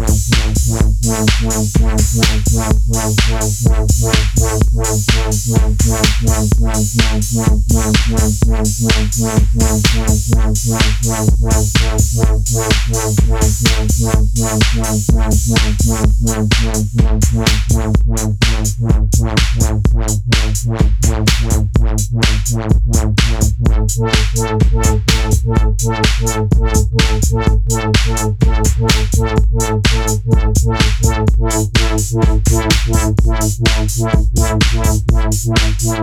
Wow, wow, wow. Well,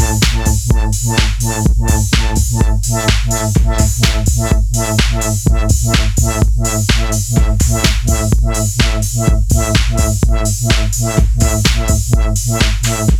Yeah. Yeah.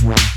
Yeah.